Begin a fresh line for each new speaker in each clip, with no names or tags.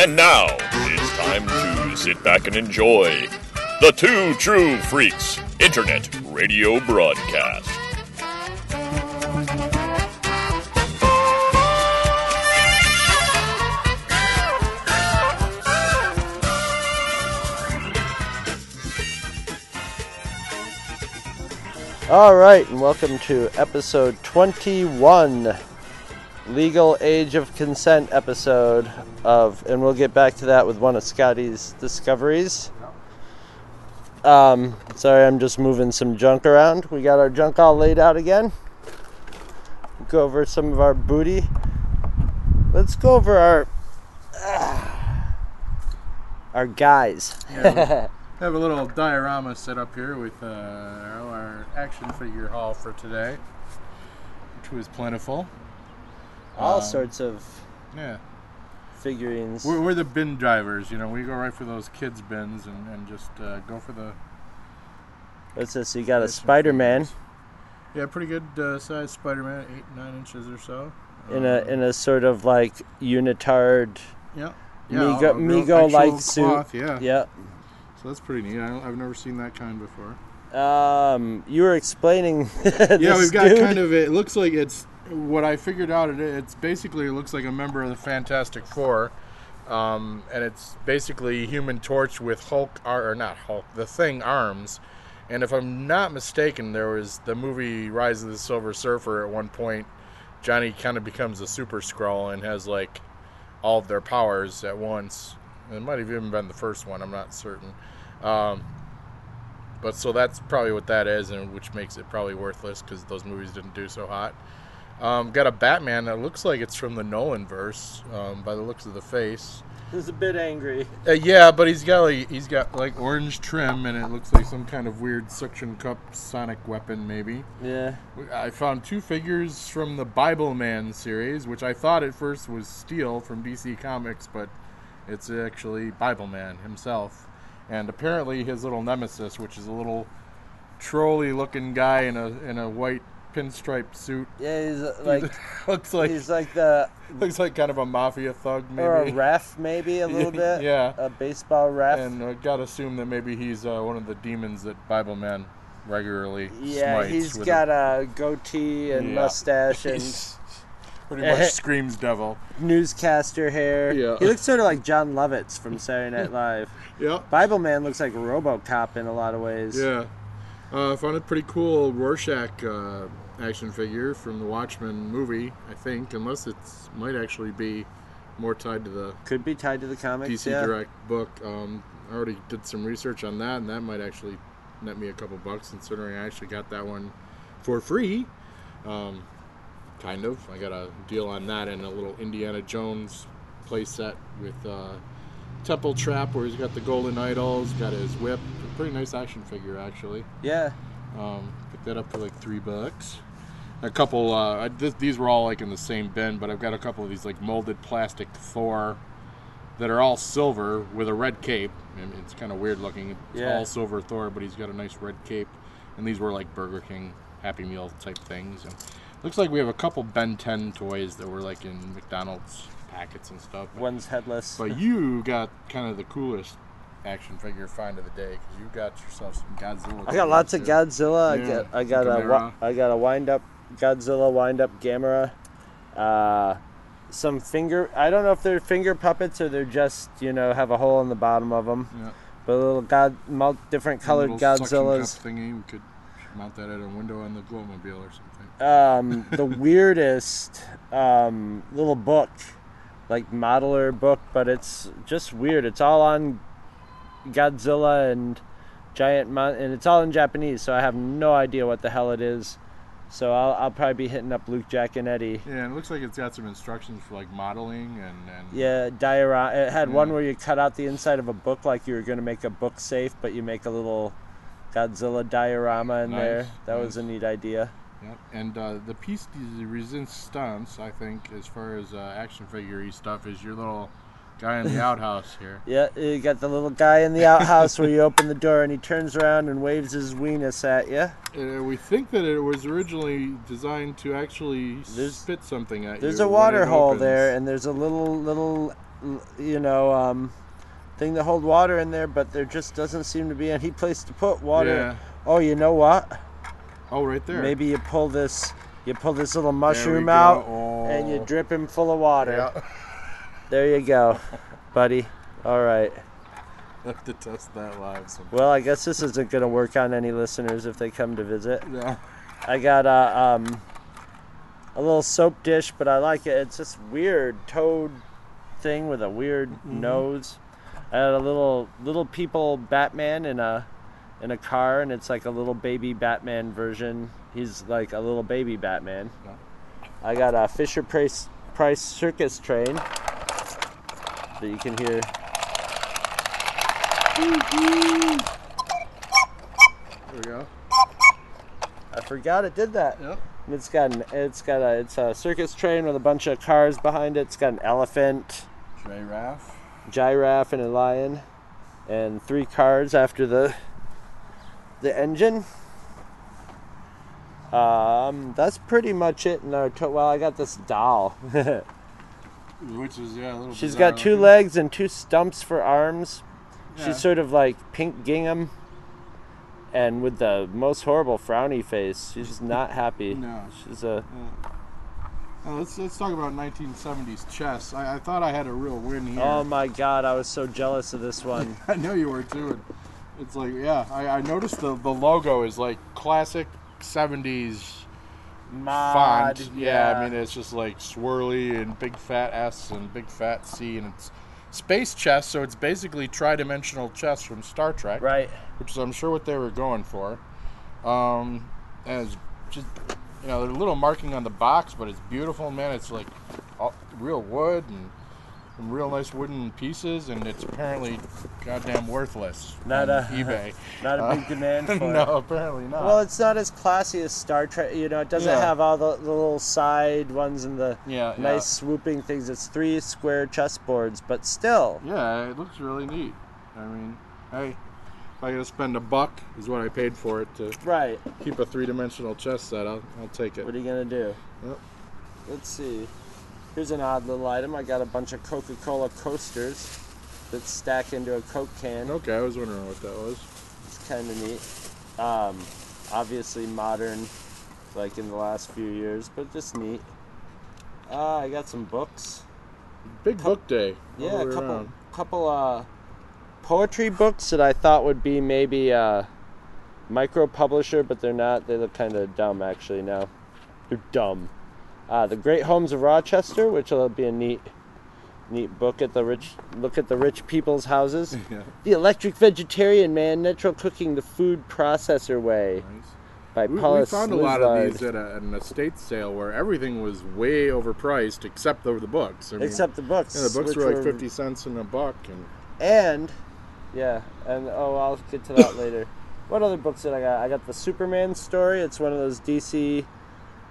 And now it's time to sit back and enjoy the Two True Freaks Internet Radio Broadcast.
All right, and welcome to episode 21, legal age of consent episode of, and we'll get back to that with one of Scotty's discoveries. Um, sorry, I'm just moving some junk around. We got our junk all laid out again. Go over some of our booty. Let's go over our our guys.
I have a little diorama set up here with uh, our action figure haul for today, which was plentiful.
All
Um,
sorts of
Yeah,
figurines.
we're, we're the bin drivers. You know, we go right for those kids bins and, and just uh, go for the.
What's this? You got a Spider-Man.
Yeah, pretty good uh, size Spider-Man, eight nine inches or so.
in a
Uh,
in a sort of like unitard.
yeah.
Mego-
a real
Mego-like
actual
suit.
cloth, Yeah.
Yeah.
So that's pretty neat. I I've never seen that kind before.
Um, you were explaining.
yeah, we've got kind of it looks like it's what I figured out. It it's basically it looks like a member of the Fantastic Four, um, and it's basically Human Torch with Hulk ar- or not Hulk, the Thing arms. And if I'm not mistaken, there was the movie Rise of the Silver Surfer. At one point, Johnny kind of becomes a Super Skrull and has like all of their powers at once. It might have even been the first one. I'm not certain. Um, but so that's probably what that is, and which makes it probably worthless because those movies didn't do so hot. Um, got a Batman that looks like it's from the Nolan verse um, by the looks of the face.
He's a bit angry.
Uh, yeah, but he's got like he's got like orange trim, and it looks like some kind of weird suction cup sonic weapon, maybe.
Yeah.
I found two figures from the Bible Man series, which I thought at first was Steel from DC Comics, but it's actually Bible Man himself. And apparently his little nemesis, which is a little trolley-looking guy in a in a white pinstripe suit,
Yeah, he's like
looks like
he's like the
looks like kind of a mafia thug, maybe
or a ref maybe a little bit.
Yeah.
A baseball ref.
And I gotta assume that maybe he's uh, one of the demons that Bible Man regularly
yeah, he's got a goatee and
Yeah.
mustache and
He's pretty much screams devil.
newscaster hair.
Yeah.
He looks sort of like Jon Lovitz from Saturday Night Live.
Yep.
Bible Man looks like RoboCop in a lot of ways.
Yeah. Uh, I found a pretty cool Rorschach uh, action figure from the Watchmen movie, I think, unless it might actually be more tied to the
Could be tied to the comics.
DC
yeah.
Direct book. Um, I already did some research on that, and that might actually net me a couple bucks, considering I actually got that one for free. Um, kind of. I got a deal on that and a little Indiana Jones playset with uh, Temple Trap, where he's got the golden idols, got his whip. Pretty nice action figure, actually.
Yeah.
Um, picked that up for like three bucks. A couple. Uh, I, th- these were all like in the same bin, but I've got a couple of these like molded plastic Thor that are all silver with a red cape. And it's kind of weird looking. It's
Yeah.
all silver Thor, but he's got a nice red cape. And these were like Burger King Happy Meal type things. And looks like we have a couple Ben 10 toys that were like in McDonald's packets and stuff.
One's headless.
But you got kind of the coolest action figure find of the day because you got yourself some Godzilla.
I got lots of
too.
Godzilla.
Yeah,
I got I got a. I got a wind up Godzilla wind up Gamera. Uh, some finger. I don't know if they're finger puppets or they're just you know have a hole in the bottom of them.
Yeah.
But little god, different colored Godzillas.
thingy. We could mount that at a window on the Gloatmobile or something.
Um, the weirdest um, little book, like modeler book, but it's just weird. It's all on Godzilla and giant mon- and it's all in Japanese, so I have no idea what the hell it is. So I'll, I'll probably be hitting up Luke, Jack, and Eddie.
Yeah, and it looks like it's got some instructions for like modeling and, and
Yeah, diorama. It had one where you cut out the inside of a book like you were going to make a book safe, but you make a little Godzilla diorama in there.
Nice,
That was a neat idea.
Yep. And uh, the piece de resistance, I think, as far as uh, action figure stuff, is your little guy in the outhouse here.
Yeah, you got the little guy in the outhouse where you open the door and he turns around and waves his weenus at you.
Uh, we think that it was originally designed to actually
There's-
spit something at
There's
you.
There's
a
water hole
opens.
there, and there's a little little you know, um, thing to hold water in there, but there just doesn't seem to be any place to put water.
Yeah.
Oh, you know what?
Oh, right there.
Maybe you pull this, you pull this little mushroom out,
Oh.
and you drip him full of water.
Yeah.
There you go, buddy. All right.
have to test that live. Sometime.
Well, I guess this isn't going to work on any listeners if they come to visit.
Yeah.
I got a um, a little soap dish, but I like it. It's this weird toad thing with a weird nose. I had a little little people Batman in a in a car, and it's like a little baby Batman version. He's like a little baby Batman.
Yeah.
I got a Fisher Price Price circus train that you can hear.
There we go.
I forgot it did that.
Yep.
It's got an, it's got a it's a circus train with a bunch of cars behind it. It's got an elephant,
Giraffe.
giraffe, and a lion, and three cars after the the engine. Um, that's pretty much it. In our to- well, I got this doll.
Which is yeah a little.
She's got two
looking.
legs and two stumps for arms.
Yeah.
She's sort of like pink gingham, and with the most horrible frowny face. She's just not happy.
No.
She's a
Uh, let's let's talk about 1970s chess. I, I thought I had a real win here.
Oh my god, I was so jealous of this one.
I know you were too. And it's like yeah, I, I noticed the the logo is like classic 70s
Mod,
font. Yeah, I mean it's just like swirly and big fat S and big fat C, and it's space chess, so it's basically tri-dimensional chess from Star Trek,
right.
which is I'm sure what they were going for. Um, and it's just you know, there's a little marking on the box, but it's beautiful, man. It's like all, real wood and real nice wooden pieces, and it's apparently goddamn worthless
Not
on
a-
eBay.
Not a big uh, demand for
no,
it.
apparently not.
Well, it's not as classy as Star Trek. You know, it doesn't
Yeah.
have all the, the little side ones and the
yeah, yeah.
nice swooping things. It's three square chessboards, but still.
Yeah, it looks really neat. I mean, hey, if I gotta spend a buck, is what I paid for it to
Right.
keep a three-dimensional chess set. I'll, I'll take it.
What are you gonna do?
Yep.
Let's see. Here's an odd little item. I got a bunch of Coca-Cola coasters that stack into a Coke can.
Okay, I was wondering what that was.
It's kind of neat. Um, obviously modern, like in the last few years, but just neat. Uh, I got some books.
Big
Cou-
book day.
Yeah, a couple,
around.
couple uh, poetry books that I thought would be maybe a micro publisher, but they're not. They look kind of dumb actually now. They're dumb. Uh, the Great Homes of Rochester, which will be a neat, neat book at the rich. Look at the rich people's houses.
Yeah,
the Electric Vegetarian Man: Natural Cooking the Food Processor Way
nice.
by
We, we
Paula
found a lot of these at, a, at an estate sale where everything was way overpriced except the, the books. I mean,
Except the books.
yeah, the books were like 50 cents in a buck. And
And yeah, and oh, I'll get to that later. What other books did I got? I got the Superman story. It's one of those DC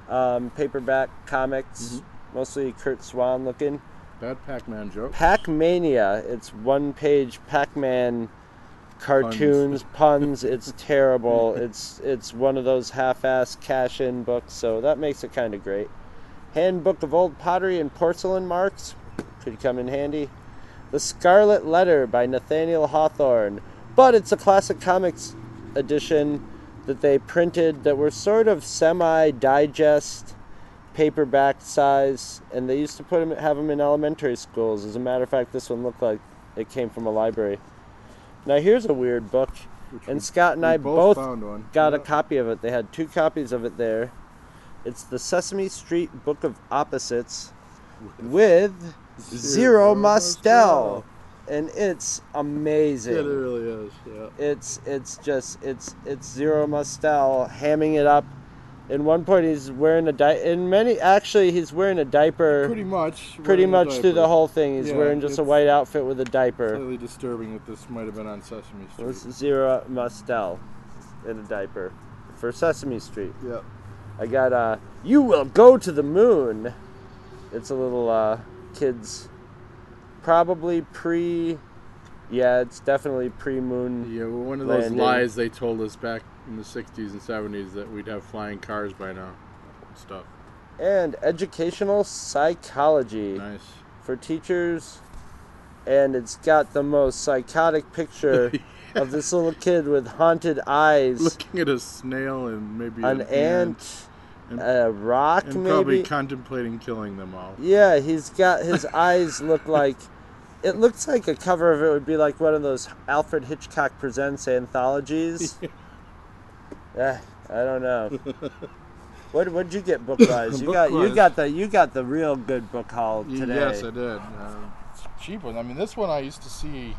um, paperback comics,
Mm-hmm.
mostly Curt Swan looking.
bad Pac-Man joke.
Pac Mania. It's one page Pac-Man cartoons, puns. It's terrible. it's it's one of those half-ass cash-in books, so that makes it kind of great. Handbook of Old Pottery and Porcelain Marks could come in handy. The Scarlet Letter by Nathaniel Hawthorne, but it's a classic comics edition that they printed that were sort of semi-digest paperback size, and they used to put them, have them in elementary schools. As a matter of fact, this one looked like it came from a library. Now here's a weird book,
which
and Scott and I
both,
both got a copy of it. They had two copies of it there. It's the Sesame Street Book of Opposites with Zero Mostel, and it's amazing.
Yeah, it really is. Yeah.
It's it's just it's it's Zero Mostel hamming it up. In one point, he's wearing a di- In many, actually, he's wearing a diaper.
Pretty much.
pretty much through the whole thing. He's
Yeah,
wearing just a white outfit with a diaper.
Slightly disturbing that this might have been on Sesame Street.
It's Zero Mostel in a diaper for Sesame Street.
Yeah.
I got uh You Will Go to the Moon. It's a little uh kids probably pre yeah, it's definitely pre moon.
Yeah, well, one of those
Landing.
lies they told us back in the 60s and 70s that we'd have flying cars by now. Stuff.
And educational psychology
Nice.
for teachers and it's got the most psychotic picture of this little kid with haunted eyes,
Looking at a snail and maybe
an ant,
and,
a rock,
and probably
maybe.
contemplating killing them all.
Yeah, he's got his eyes look like. It looks like a cover of it would be like one of those Alfred Hitchcock Presents anthologies. yeah, I don't know. What what'd you get book wise? You got you got the you got the real good book haul today.
Yes, I did. Uh, it's cheap one. I mean, this one I used to see.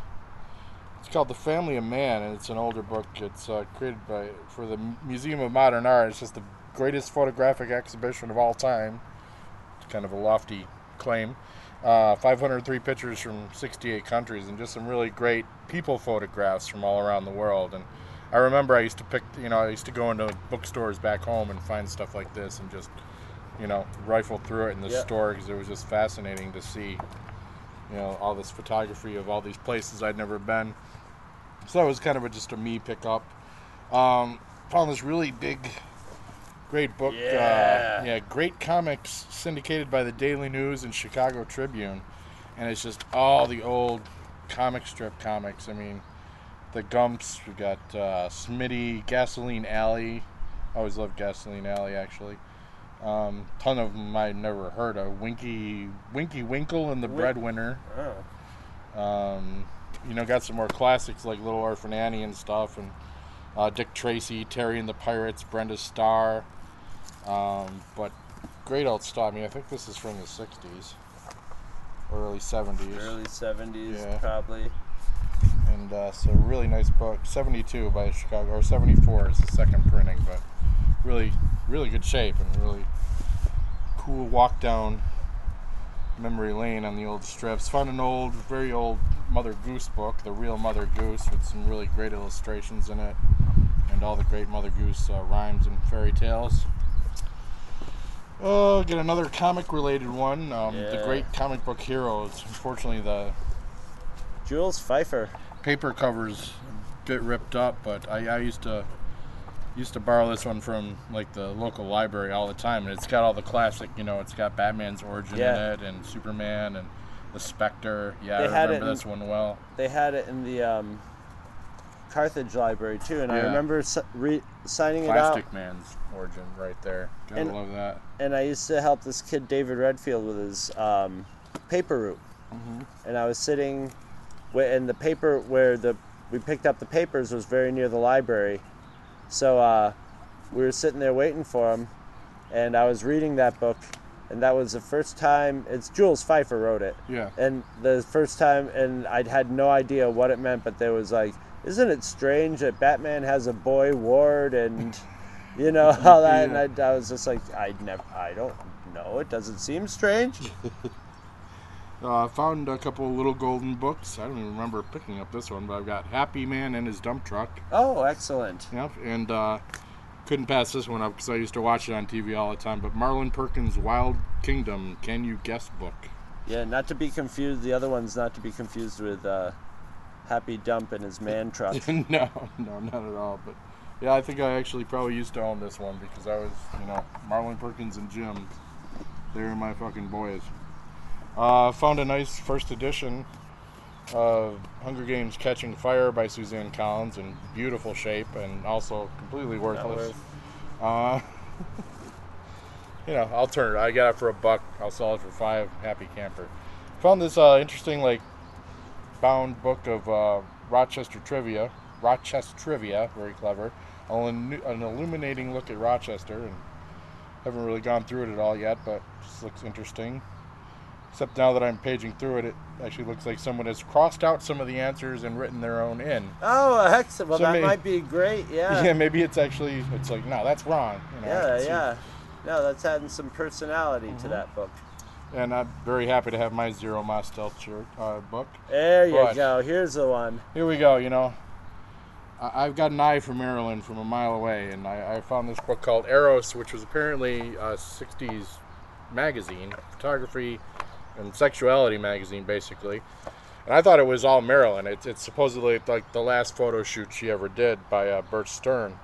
It's called The Family of Man, and it's an older book. It's uh, created by for the Museum of Modern Art. It's just the greatest photographic exhibition of all time. It's kind of a lofty claim. Uh, 503 pictures from 68 countries, and just some really great people photographs from all around the world. And I remember I used to pick, you know, I used to go into bookstores back home and find stuff like this, and just, you know, rifle through it in the
Yeah.
store because it was just fascinating to see, you know, all this photography of all these places I'd never been. So that was kind of a, just a me pickup. Um, found this really big, great book.
Yeah.
Uh, yeah, great comics syndicated by the Daily News and Chicago Tribune, and it's just all the old comic strip comics. I mean, the Gumps. We got uh, Smitty, Gasoline Alley. I always loved Gasoline Alley actually. Um, ton of them I'd never heard of. Winky, Winky Winkle and the
Win-
Breadwinner.
Oh.
Um, you know, got some more classics like Little Orphan Annie and stuff, and uh, Dick Tracy, Terry and the Pirates, Brenda Starr. Um, but great old stuff. I mean, I think this is from the '60s, early '70s,
Early seventies
Yeah.
probably.
and uh, so really nice book. '72 by Chicago, or '74 is the second printing, but really, really good shape and really cool walk down memory lane on the old strips. Found an old, very old Mother Goose book, the real Mother Goose, with some really great illustrations in it, and all the great Mother Goose uh, rhymes and fairy tales. Oh, get another comic-related one. Um, The Great Comic Book Heroes. Unfortunately, the
Jules Feiffer.
paper covers a bit ripped up, but I, I used to used to borrow this one from like the local library all the time, and it's got all the classic. You know, it's got Batman's origin
Yeah.
in it, and Superman, and the Spectre. Yeah,
They
I
had it
remember
in-
this one well.
They had it in the um, Carthage library too, and I remember re- signing it out.
Plastic Man's origin right there. Gotta
And-
love that.
and I used to help this kid David Redfield with his um, paper route.
Mhm.
And I was sitting, and the paper where the we picked up the papers was very near the library, so uh, we were sitting there waiting for him, and I was reading that book, and that was the first time. It's Jules Feiffer wrote it,
Yeah.
and the first time, and I had no idea what it meant, but there was like, isn't it strange that Batman has a boy ward and, you know, all that,
Yeah.
and I, I was just like, I never, I don't know, it doesn't seem strange.
Uh, I found a couple little golden books. I don't even remember picking up this one, but I've got Happy Man and his dump truck.
Oh, excellent.
Yep, and uh, couldn't pass this one up because I used to watch it on TV all the time. But Marlin Perkins' Wild Kingdom, Can You Guess book.
Yeah, not to be confused. The other one's not to be confused with uh, Happy Dump and his man truck.
no, no, not at all. But yeah, I think I actually probably used to own this one because I was, you know, Marlin Perkins and Jim. They were my fucking boys. Uh, found a nice first edition of Hunger Games Catching Fire by Suzanne Collins in beautiful shape and also completely worthless. Uh, you know, I'll turn it. I got it for a buck. I'll sell it for five. Happy camper. Found this uh, interesting, like, bound book of uh, Rochester trivia. Rochester trivia, very clever. An an illuminating look at Rochester, and haven't really gone through it at all yet, but just looks interesting. Except now that I'm paging through it, it actually looks like someone has crossed out some of the answers and written their own in.
Oh, excellent. Well,
So
that
may-
might be great.
Yeah,
Yeah.
maybe it's actually it's like no, that's wrong. You know,
Yeah, yeah. No, that's adding some personality
Mm-hmm.
to that book.
And I'm very happy to have my Zero Mostel shirt uh, book.
There you
But-
go. Here's the one.
Here we go. You know, I- I've got an eye for Marilyn from a mile away, and I, I found this book called Eros, which was apparently a '60s magazine, photography and sexuality magazine, basically. And I thought it was all Marilyn. It's, it's supposedly like the last photo shoot she ever did by uh, Bert Stern.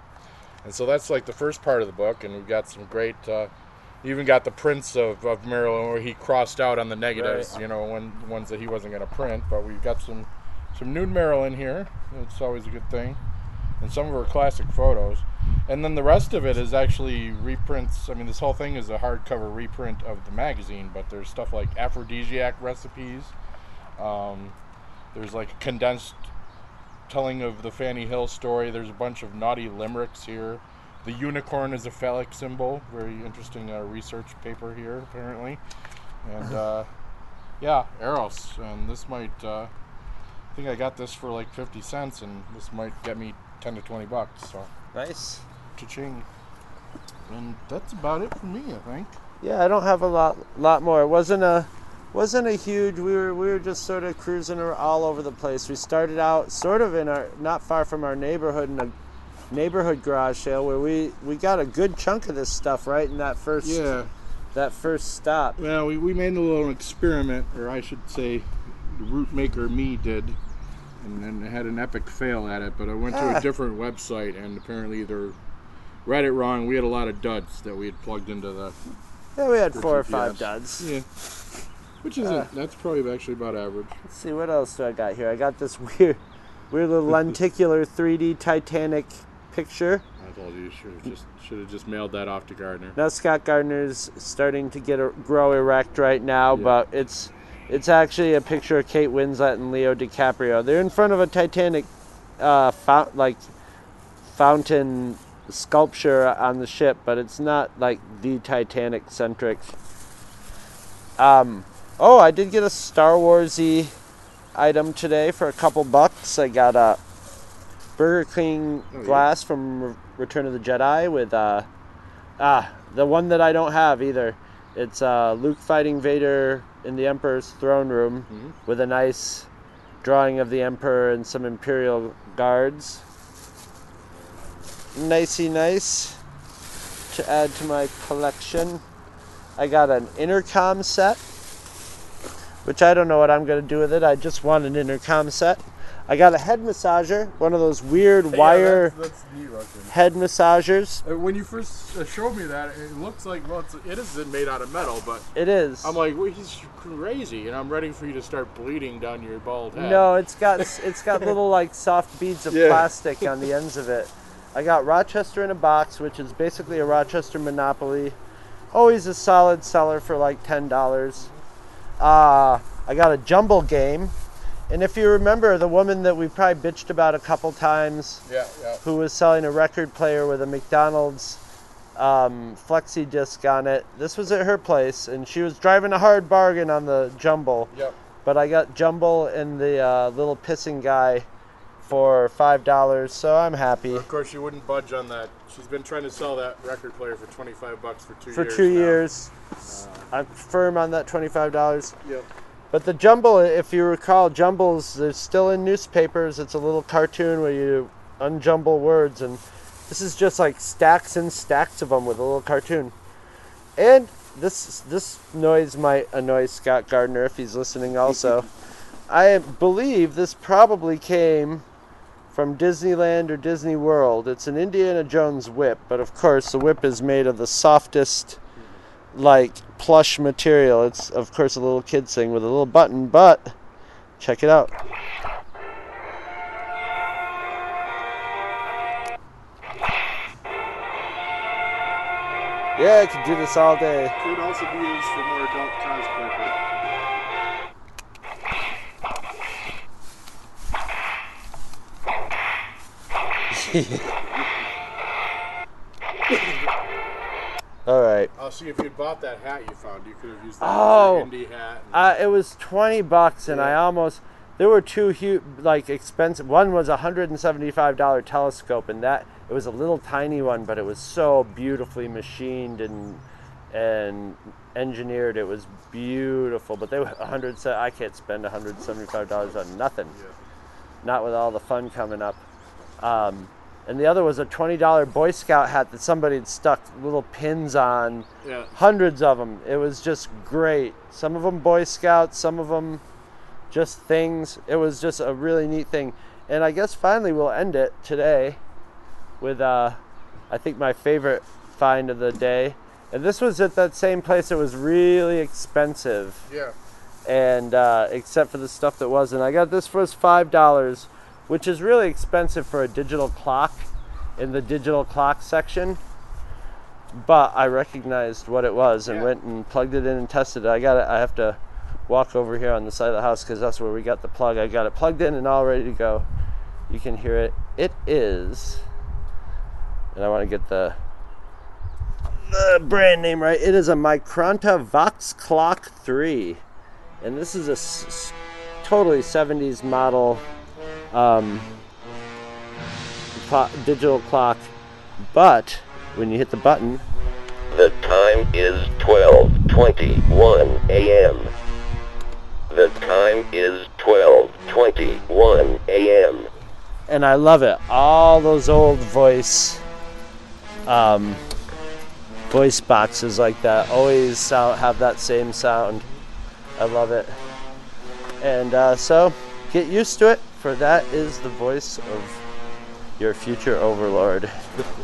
And so that's like the first part of the book, and we've got some great uh, even got the prints of, of Marilyn where he crossed out on the negatives,
Right.
you know, when ones that he wasn't going to print. But we've got some some nude Marilyn here. It's always a good thing, and some of her classic photos. And then the rest of it is actually reprints. I mean, this whole thing is a hardcover reprint of the magazine, but there's stuff like aphrodisiac recipes. Um, there's like a condensed telling of the Fanny Hill story. There's a bunch of naughty limericks here. The unicorn is a phallic symbol. Very interesting uh, research paper here, apparently. And uh, yeah, Eros. And this might. Uh, I think I got this for like 50 cents, and this might get me 10 to 20 bucks. So,
Nice.
cha-ching. And that's about it for me, I think.
Yeah, I don't have a lot lot more. It wasn't a wasn't a huge. We were we were just sort of cruising all over the place. We started out sort of in our not far from our neighborhood in a neighborhood garage sale where we we got a good chunk of this stuff right in that first
Yeah.
that first stop.
Well, we, we made a little experiment, or I should say, the root maker me did, and then had an epic fail at it. But I went to
Ah.
a different website, and apparently they're read it wrong. We had a lot of duds that we had plugged into the.
Yeah, we had four or five duds.
Yeah. Which isn't.
Ah.
that's probably actually about average.
Let's see what else do I got here. I got this weird weird little lenticular 3D Titanic picture.
I told you, you should have just should have just mailed that off to Gardner.
Now Scott Gardner's starting to get a, grow erect right now,
Yeah.
but it's it's actually a picture of Kate Winslet and Leo DiCaprio. They're in front of a Titanic uh, fount, like fountain sculpture on the ship, but it's not like the Titanic centric. Um, oh, I did get a Star Warsy item today for a couple bucks. I got a Burger King
Oh, yeah.
glass from Re- Return of the Jedi with uh, ah the one that I don't have either. It's uh, Luke fighting Vader in the Emperor's throne room
Mhm.
with a nice drawing of the Emperor and some Imperial guards. Nicey nice to add to my collection. I got an intercom set, which I don't know what I'm going to do with it. I just want an intercom set. I got a head massager, one of those weird wire
that's, neat
head massagers.
Uh, When you first uh, showed me that, it looks like well, it's, it is made out of metal, but
It is.
I'm like, well, he's crazy, and I'm ready for you to start bleeding down your bald head.
No, it's got it's got little like soft beads of
Yeah.
plastic on the ends of it. I got Rochester in a box, which is basically a Rochester Monopoly. Always a solid seller for like ten dollars. Uh, I got a jumble game, and if you remember the woman that we probably bitched about a couple times,
Yeah, yeah.
who was selling a record player with a McDonald's um, flexi disc on it. This was at her place, and she was driving a hard bargain on the jumble.
Yep.
But I got Jumble and the uh, little pissing guy for five dollars, so I'm happy.
Of course, she wouldn't budge on that. She's been trying to sell that record player for 25 bucks for two
For
years.
two
now.
years, I'm firm on that twenty-five dollars.
Yep.
But the Jumble, if you recall, Jumbles they're still in newspapers. It's a little cartoon where you unjumble words, and this is just like stacks and stacks of them with a little cartoon. And this this noise might annoy Scott Gardner if he's listening. Also, I believe this probably came from Disneyland or Disney World. It's an Indiana Jones whip, but of course the whip is made of the softest like plush material. It's of course a little kid thing with a little button, but check it out. Yeah, I could do this all day.
Could also be used for more adult cosplay.
All right.
I'll see if you bought that hat you found. You could have used that
Oh.
indie hat. and-
Uh, it was twenty bucks, and I almost there were two huge, like expensive. One was a hundred and seventy-five dollar telescope, and that it was a little tiny one, but it was so beautifully machined and and engineered. It was beautiful, but they were a hundred. I can't spend a hundred seventy-five dollars on nothing.
Yeah.
Not with all the fun coming up. Um, and the other was a twenty dollar Boy Scout hat that somebody had stuck little pins on
Yeah.
hundreds of them. It was just great. Some of them Boy Scouts, some of them just things. It was just a really neat thing. And I guess finally we'll end it today with uh, I think my favorite find of the day, And this was at that same place that was really expensive.
Yeah.
And uh, except for the stuff that wasn't. I got this for five dollars, which is really expensive for a digital clock in the digital clock section. But I recognized what it was and
Yeah.
went and plugged it in and tested it. I got it. I have to walk over here on the side of the house because that's where we got the plug. I got it plugged in and all ready to go. You can hear it. It is, and I want to get the the brand name right. It is a Micronta Vox Clock 3, and this is a s- totally 70s model um, digital clock. But when you hit the button,
The time is 12:21 a.m. The time is 12:21 a.m.
and I love it. All those old voice um, voice boxes like that always sound, have that same sound. I love it. And uh, so get used to it, for that is the voice of your future overlord.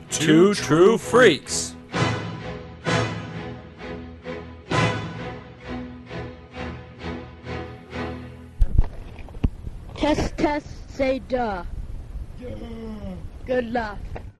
Two True Freaks.
Test, test, say duh. Good luck.